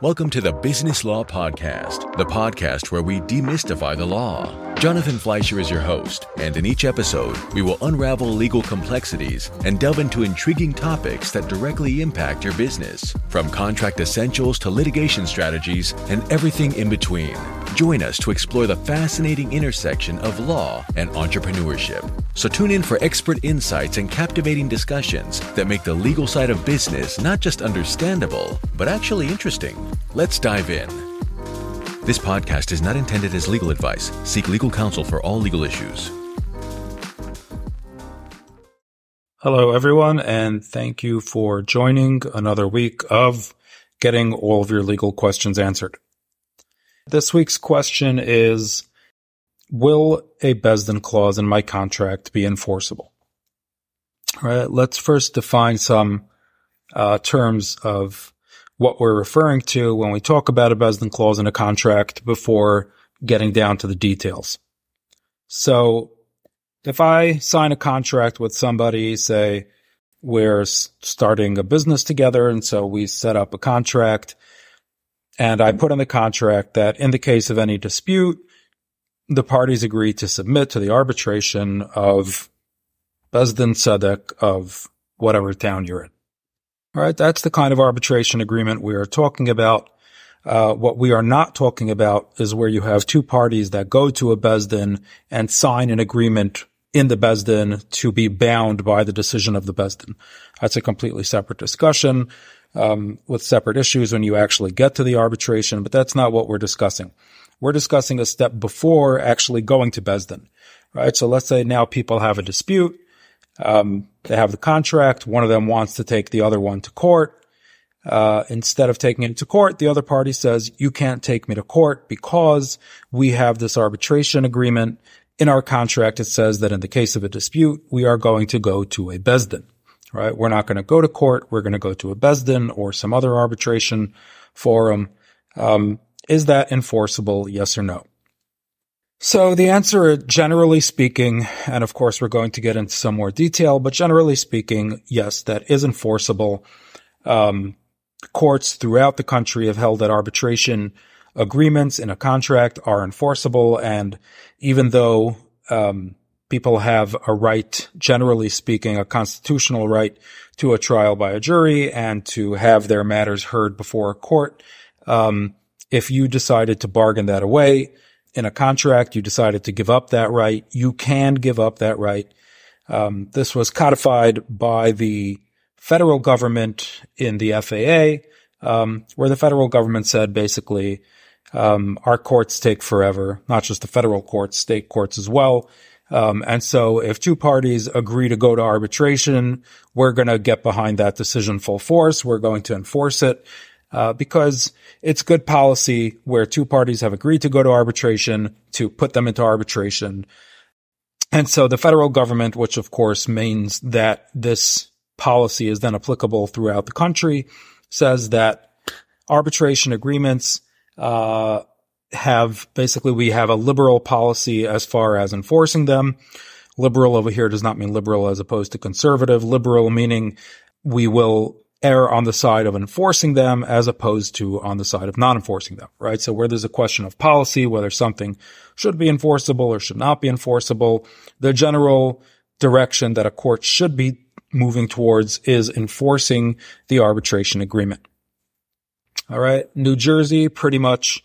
Welcome to the Business Law Podcast, the podcast where we demystify the law. Jonathan Fleischer is your host, and in each episode, we will unravel legal complexities and delve into intriguing topics that directly impact your business, from contract essentials to litigation strategies and everything in between. Join us to explore the fascinating intersection of law and entrepreneurship. So tune in for expert insights and captivating discussions that make the legal side of business not just understandable, but actually interesting. Let's dive in. This podcast is not intended as legal advice. Seek legal counsel for all legal issues. Hello, everyone, and thank you for joining another week of getting all of your legal questions answered. This week's question is Will a Beis Din clause in my contract be enforceable? All right, let's first define some uh, terms of what we're referring to when we talk about a Beis Din clause in a contract before getting down to the details. So if I sign a contract with somebody, say we're starting a business together. And so we set up a contract and I put in the contract that in the case of any dispute, the parties agree to submit to the arbitration of Beis Din Tzedek of whatever town you're in. All right. That's the kind of arbitration agreement we are talking about. Uh, what we are not talking about is where you have two parties that go to a Beis Din and sign an agreement in the Beis Din to be bound by the decision of the Beis Din. That's a completely separate discussion, um, with separate issues when you actually get to the arbitration, but that's not what we're discussing. We're discussing a step before actually going to Beis Din, right? So let's say now people have a dispute. Um, they have the contract. One of them wants to take the other one to court. Uh, instead of taking it to court, the other party says, you can't take me to court because we have this arbitration agreement. In our contract, it says that in the case of a dispute, we are going to go to a Beis Din, right? We're not going to go to court. We're going to go to a Beis Din or some other arbitration forum. Um, is that enforceable? Yes or no? So the answer, generally speaking, and of course we're going to get into some more detail, but generally speaking, yes, that is enforceable. Um, courts throughout the country have held that arbitration agreements in a contract are enforceable. And even though, um, people have a right, generally speaking, a constitutional right to a trial by a jury and to have their matters heard before a court, um, if you decided to bargain that away, in a contract, you decided to give up that right. You can give up that right. Um, this was codified by the federal government in the FAA, um, where the federal government said basically, um, our courts take forever, not just the federal courts, state courts as well. Um, and so if two parties agree to go to arbitration, we're going to get behind that decision full force. We're going to enforce it uh, because it's good policy where two parties have agreed to go to arbitration to put them into arbitration. And so the federal government, which of course means that this policy is then applicable throughout the country, says that arbitration agreements uh, have basically we have a liberal policy as far as enforcing them. Liberal over here does not mean liberal as opposed to conservative. Liberal meaning we will err on the side of enforcing them as opposed to on the side of not enforcing them, right? So where there's a question of policy, whether something should be enforceable or should not be enforceable, the general direction that a court should be moving towards is enforcing the arbitration agreement. All right. New Jersey pretty much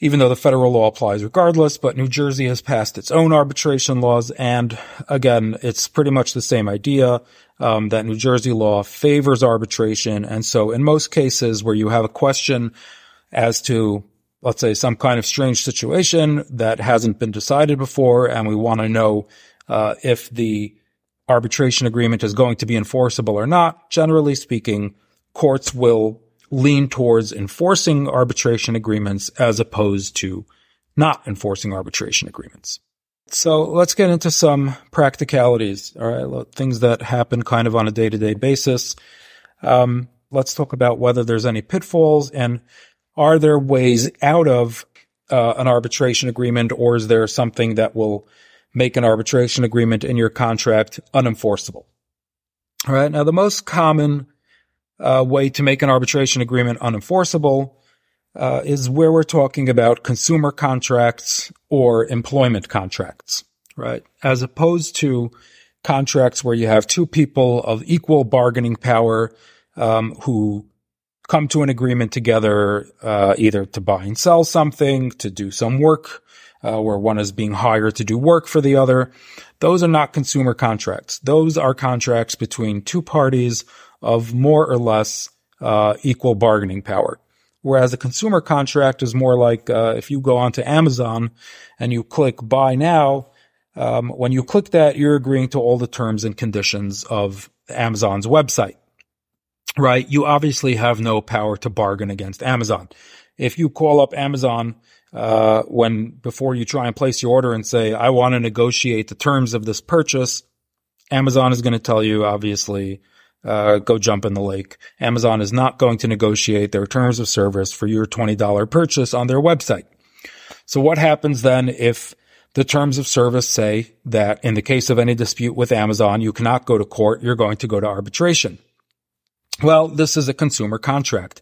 even though the federal law applies regardless, but New Jersey has passed its own arbitration laws. And again, it's pretty much the same idea, um, that New Jersey law favors arbitration. And so in most cases where you have a question as to, let's say some kind of strange situation that hasn't been decided before, and we want to know, uh, if the arbitration agreement is going to be enforceable or not, generally speaking, courts will lean towards enforcing arbitration agreements as opposed to not enforcing arbitration agreements. So let's get into some practicalities. All right. Things that happen kind of on a day to day basis. Um, let's talk about whether there's any pitfalls and are there ways out of uh, an arbitration agreement or is there something that will make an arbitration agreement in your contract unenforceable? All right. Now the most common uh, way to make an arbitration agreement unenforceable uh, is where we're talking about consumer contracts or employment contracts, right? As opposed to contracts where you have two people of equal bargaining power um, who come to an agreement together, uh, either to buy and sell something, to do some work, uh, where one is being hired to do work for the other. Those are not consumer contracts. Those are contracts between two parties of more or less uh, equal bargaining power. Whereas a consumer contract is more like uh, if you go onto Amazon and you click buy now, um, when you click that, you're agreeing to all the terms and conditions of Amazon's website right? You obviously have no power to bargain against Amazon. If you call up Amazon, uh, when before you try and place your order and say, I want to negotiate the terms of this purchase, Amazon is going to tell you, obviously, uh, go jump in the lake. Amazon is not going to negotiate their terms of service for your $20 purchase on their website. So what happens then if the terms of service say that in the case of any dispute with Amazon, you cannot go to court, you're going to go to arbitration? Well, this is a consumer contract.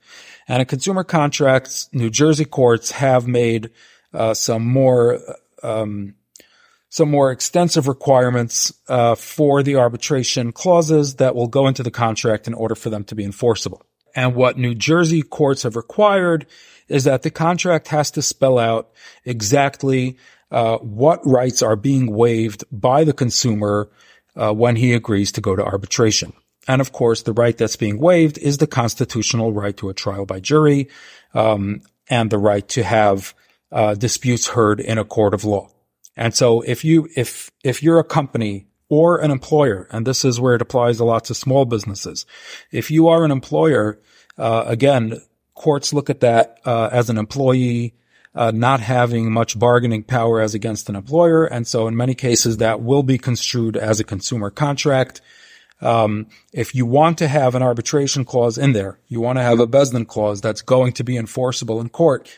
And in consumer contracts, New Jersey courts have made uh, some more um, some more extensive requirements uh, for the arbitration clauses that will go into the contract in order for them to be enforceable. And what New Jersey courts have required is that the contract has to spell out exactly uh, what rights are being waived by the consumer uh, when he agrees to go to arbitration. And of course, the right that's being waived is the constitutional right to a trial by jury, um, and the right to have uh, disputes heard in a court of law. And so, if you if if you're a company or an employer, and this is where it applies a lot to small businesses, if you are an employer, uh, again, courts look at that uh, as an employee. Uh, not having much bargaining power as against an employer. And so in many cases that will be construed as a consumer contract. Um, if you want to have an arbitration clause in there, you want to have a Beis Din clause that's going to be enforceable in court.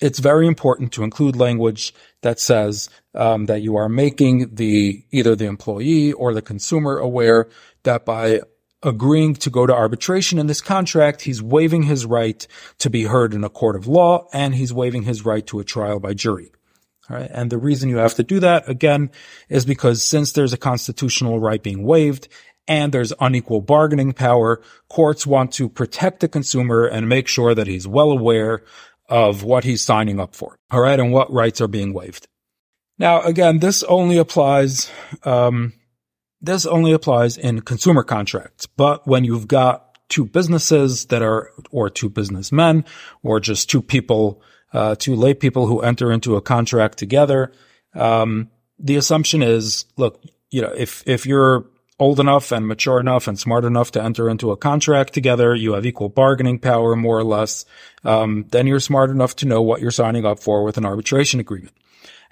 It's very important to include language that says um, that you are making the either the employee or the consumer aware that by agreeing to go to arbitration in this contract, he's waiving his right to be heard in a court of law and he's waiving his right to a trial by jury. And the reason you have to do that again is because since there's a constitutional right being waived and there's unequal bargaining power, courts want to protect the consumer and make sure that he's well aware of what he's signing up for. All right. And what rights are being waived. Now, again, this only applies, um, this only applies in consumer contracts. But when you've got two businesses that are, or two businessmen, or just two people uh, two lay people who enter into a contract together. Um, the assumption is, look, you know, if, if you're old enough and mature enough and smart enough to enter into a contract together, you have equal bargaining power, more or less, um, then you're smart enough to know what you're signing up for with an arbitration agreement.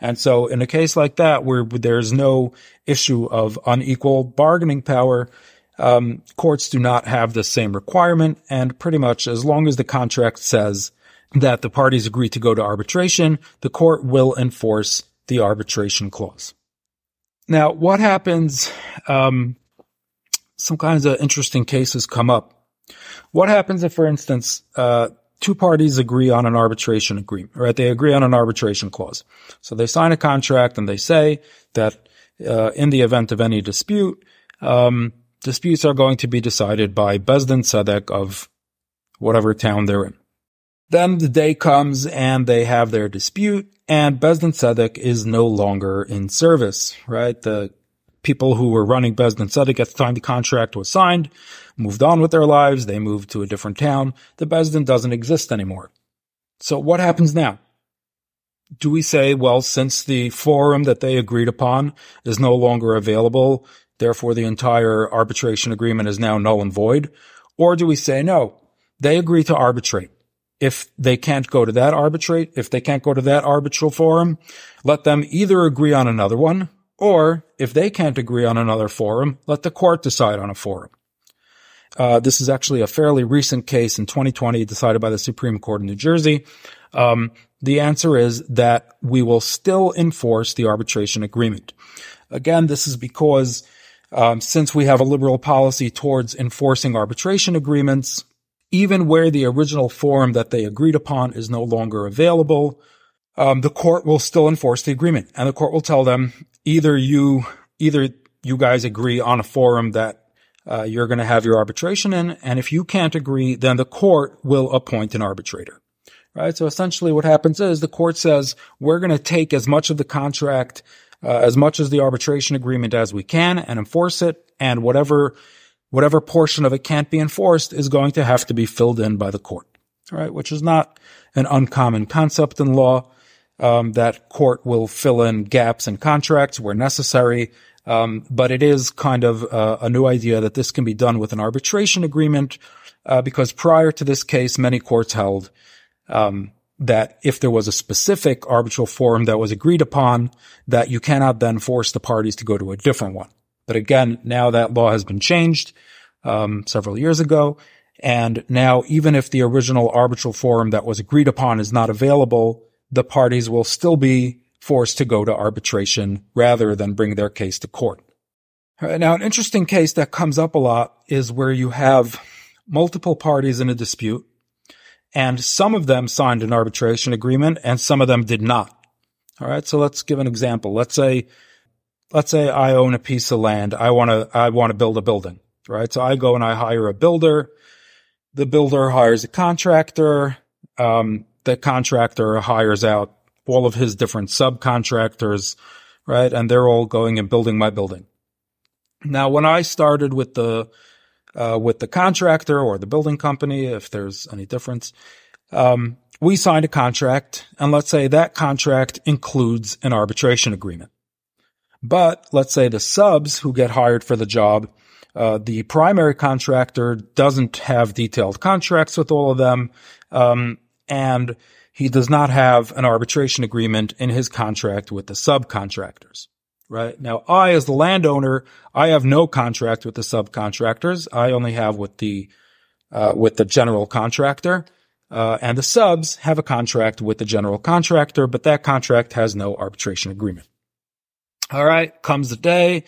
And so in a case like that, where there's no issue of unequal bargaining power, um, courts do not have the same requirement. And pretty much as long as the contract says that the parties agree to go to arbitration, the court will enforce the arbitration clause. Now, what happens? Um, some kinds of interesting cases come up. What happens if, for instance, uh, two parties agree on an arbitration agreement, right? They agree on an arbitration clause. So they sign a contract and they say that uh, in the event of any dispute, um, disputes are going to be decided by Beis Din Tzedek of whatever town they're in. Then the day comes and they have their dispute and Beis Din is no longer in service, right? The people who were running Beis Din at the time the contract was signed moved on with their lives. They moved to a different town. The Beis Din doesn't exist anymore. So what happens now? Do we say, well, since the forum that they agreed upon is no longer available, therefore the entire arbitration agreement is now null and void? Or do we say, no, they agree to arbitrate. If they can't go to that arbitrate, if they can't go to that arbitral forum, let them either agree on another one, or if they can't agree on another forum, let the court decide on a forum. Uh, this is actually a fairly recent case in 2020 decided by the Supreme Court in New Jersey. Um, the answer is that we will still enforce the arbitration agreement. Again, this is because um, since we have a liberal policy towards enforcing arbitration agreements, even where the original form that they agreed upon is no longer available, um, the court will still enforce the agreement, and the court will tell them either you either you guys agree on a forum that uh, you're going to have your arbitration in, and if you can't agree, then the court will appoint an arbitrator. Right. So essentially, what happens is the court says we're going to take as much of the contract, uh, as much as the arbitration agreement as we can, and enforce it, and whatever whatever portion of it can't be enforced is going to have to be filled in by the court. All right, which is not an uncommon concept in law. Um, that court will fill in gaps in contracts where necessary um, but it is kind of uh, a new idea that this can be done with an arbitration agreement, uh, because prior to this case, many courts held um, that if there was a specific arbitral forum that was agreed upon, that you cannot then force the parties to go to a different one. But again, now that law has been changed um, several years ago, and now even if the original arbitral forum that was agreed upon is not available, the parties will still be forced to go to arbitration rather than bring their case to court. Now, an interesting case that comes up a lot is where you have multiple parties in a dispute and some of them signed an arbitration agreement and some of them did not. All right. So let's give an example. Let's say, let's say I own a piece of land. I want to, I want to build a building, right? So I go and I hire a builder. The builder hires a contractor. Um, the contractor hires out all of his different subcontractors, right? And they're all going and building my building. Now, when I started with the, uh, with the contractor or the building company, if there's any difference, um, we signed a contract and let's say that contract includes an arbitration agreement. But let's say the subs who get hired for the job, uh, the primary contractor doesn't have detailed contracts with all of them. Um, and he does not have an arbitration agreement in his contract with the subcontractors. Right now, I, as the landowner, I have no contract with the subcontractors. I only have with the uh, with the general contractor, uh, and the subs have a contract with the general contractor, but that contract has no arbitration agreement. All right, comes the day,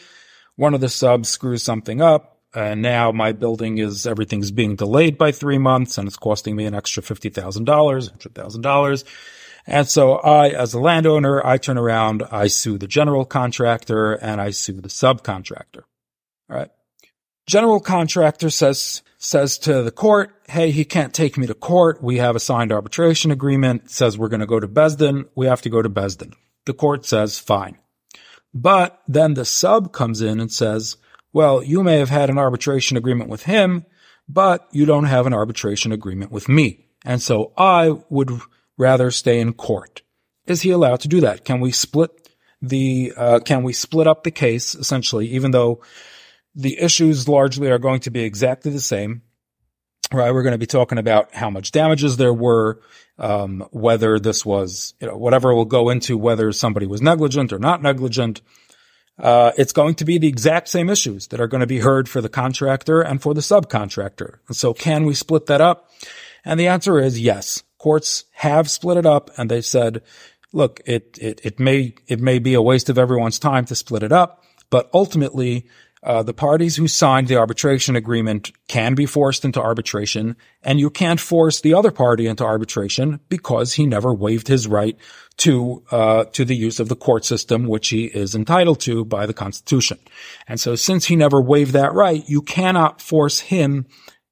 one of the subs screws something up. And now my building is, everything's being delayed by three months and it's costing me an extra $50,000, $100,000. And so I, as a landowner, I turn around, I sue the general contractor and I sue the subcontractor. All right. General contractor says, says to the court, Hey, he can't take me to court. We have a signed arbitration agreement. says we're going to go to Beis Din. We have to go to Beis Din. The court says fine. But then the sub comes in and says, well, you may have had an arbitration agreement with him, but you don't have an arbitration agreement with me. And so I would rather stay in court. Is he allowed to do that? Can we split the, uh, can we split up the case essentially, even though the issues largely are going to be exactly the same? Right. We're going to be talking about how much damages there were, um, whether this was, you know, whatever will go into whether somebody was negligent or not negligent uh, it's going to be the exact same issues that are going to be heard for the contractor and for the subcontractor. So can we split that up? And the answer is yes. Courts have split it up and they said, look, it, it, it may, it may be a waste of everyone's time to split it up, but ultimately uh, the parties who signed the arbitration agreement can be forced into arbitration, and you can't force the other party into arbitration because he never waived his right to uh, to the use of the court system, which he is entitled to by the Constitution. And so, since he never waived that right, you cannot force him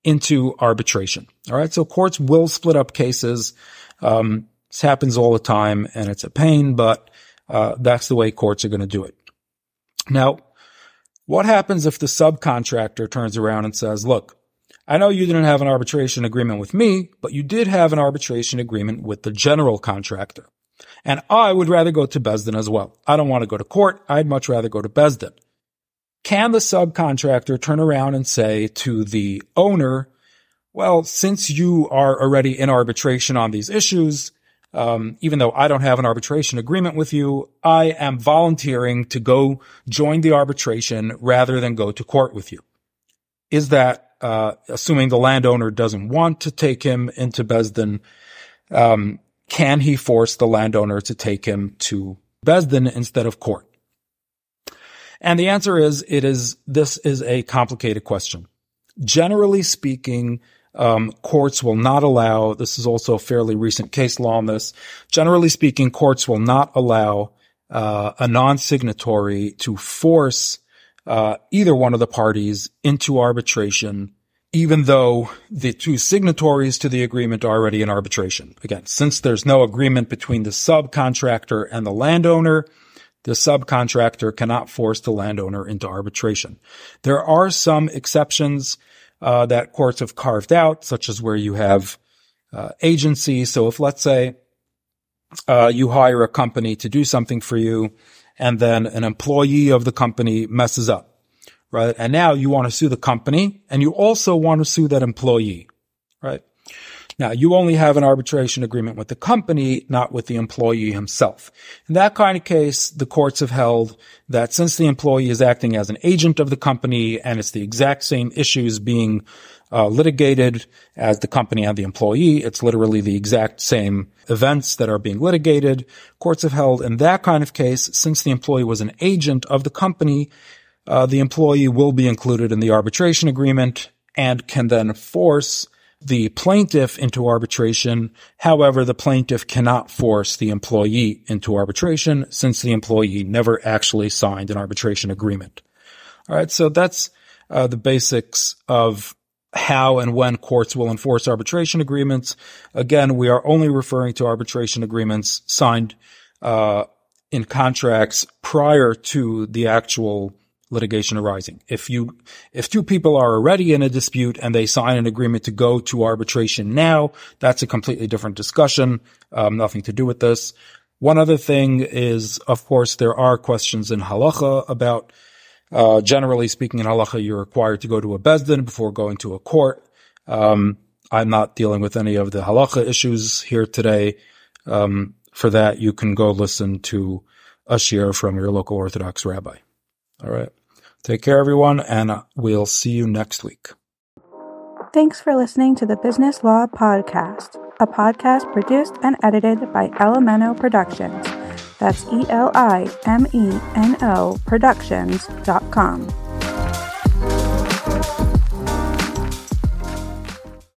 into arbitration. All right, so courts will split up cases. Um, this happens all the time, and it's a pain, but uh, that's the way courts are going to do it. Now, what happens if the subcontractor turns around and says, look, I know you didn't have an arbitration agreement with me, but you did have an arbitration agreement with the general contractor. And I would rather go to Beis Din as well. I don't want to go to court. I'd much rather go to Beis Din. Can the subcontractor turn around and say to the owner, well, since you are already in arbitration on these issues, um, even though I don't have an arbitration agreement with you, I am volunteering to go join the arbitration rather than go to court with you. Is that, uh, assuming the landowner doesn't want to take him into Beis Din, um, can he force the landowner to take him to Beis Din instead of court? And the answer is, it is, this is a complicated question. Generally speaking, um, courts will not allow, this is also fairly recent case law on this. Generally speaking, courts will not allow uh, a non-signatory to force uh, either one of the parties into arbitration, even though the two signatories to the agreement are already in arbitration. Again, since there's no agreement between the subcontractor and the landowner, the subcontractor cannot force the landowner into arbitration. There are some exceptions uh, that courts have carved out, such as where you have uh, agency. So if let's say uh, you hire a company to do something for you, and then an employee of the company messes up, right? And now you want to sue the company, and you also want to sue that employee, right? Now, you only have an arbitration agreement with the company, not with the employee himself. In that kind of case, the courts have held that since the employee is acting as an agent of the company and it's the exact same issues being uh, litigated as the company and the employee, it's literally the exact same events that are being litigated. Courts have held in that kind of case, since the employee was an agent of the company, uh, the employee will be included in the arbitration agreement and can then force the plaintiff into arbitration. However, the plaintiff cannot force the employee into arbitration since the employee never actually signed an arbitration agreement. All right. So that's uh, the basics of how and when courts will enforce arbitration agreements. Again, we are only referring to arbitration agreements signed uh, in contracts prior to the actual litigation arising. If you, if two people are already in a dispute and they sign an agreement to go to arbitration now, that's a completely different discussion. Um, nothing to do with this. One other thing is, of course, there are questions in halacha about, uh, generally speaking in halacha, you're required to go to a Beis Din before going to a court. Um, I'm not dealing with any of the halacha issues here today. Um, for that, you can go listen to a shiur from your local Orthodox rabbi. All right. Take care, everyone, and we'll see you next week. Thanks for listening to the Business Law Podcast, a podcast produced and edited by Elimeno Productions. That's E L I M E N O Productions.com.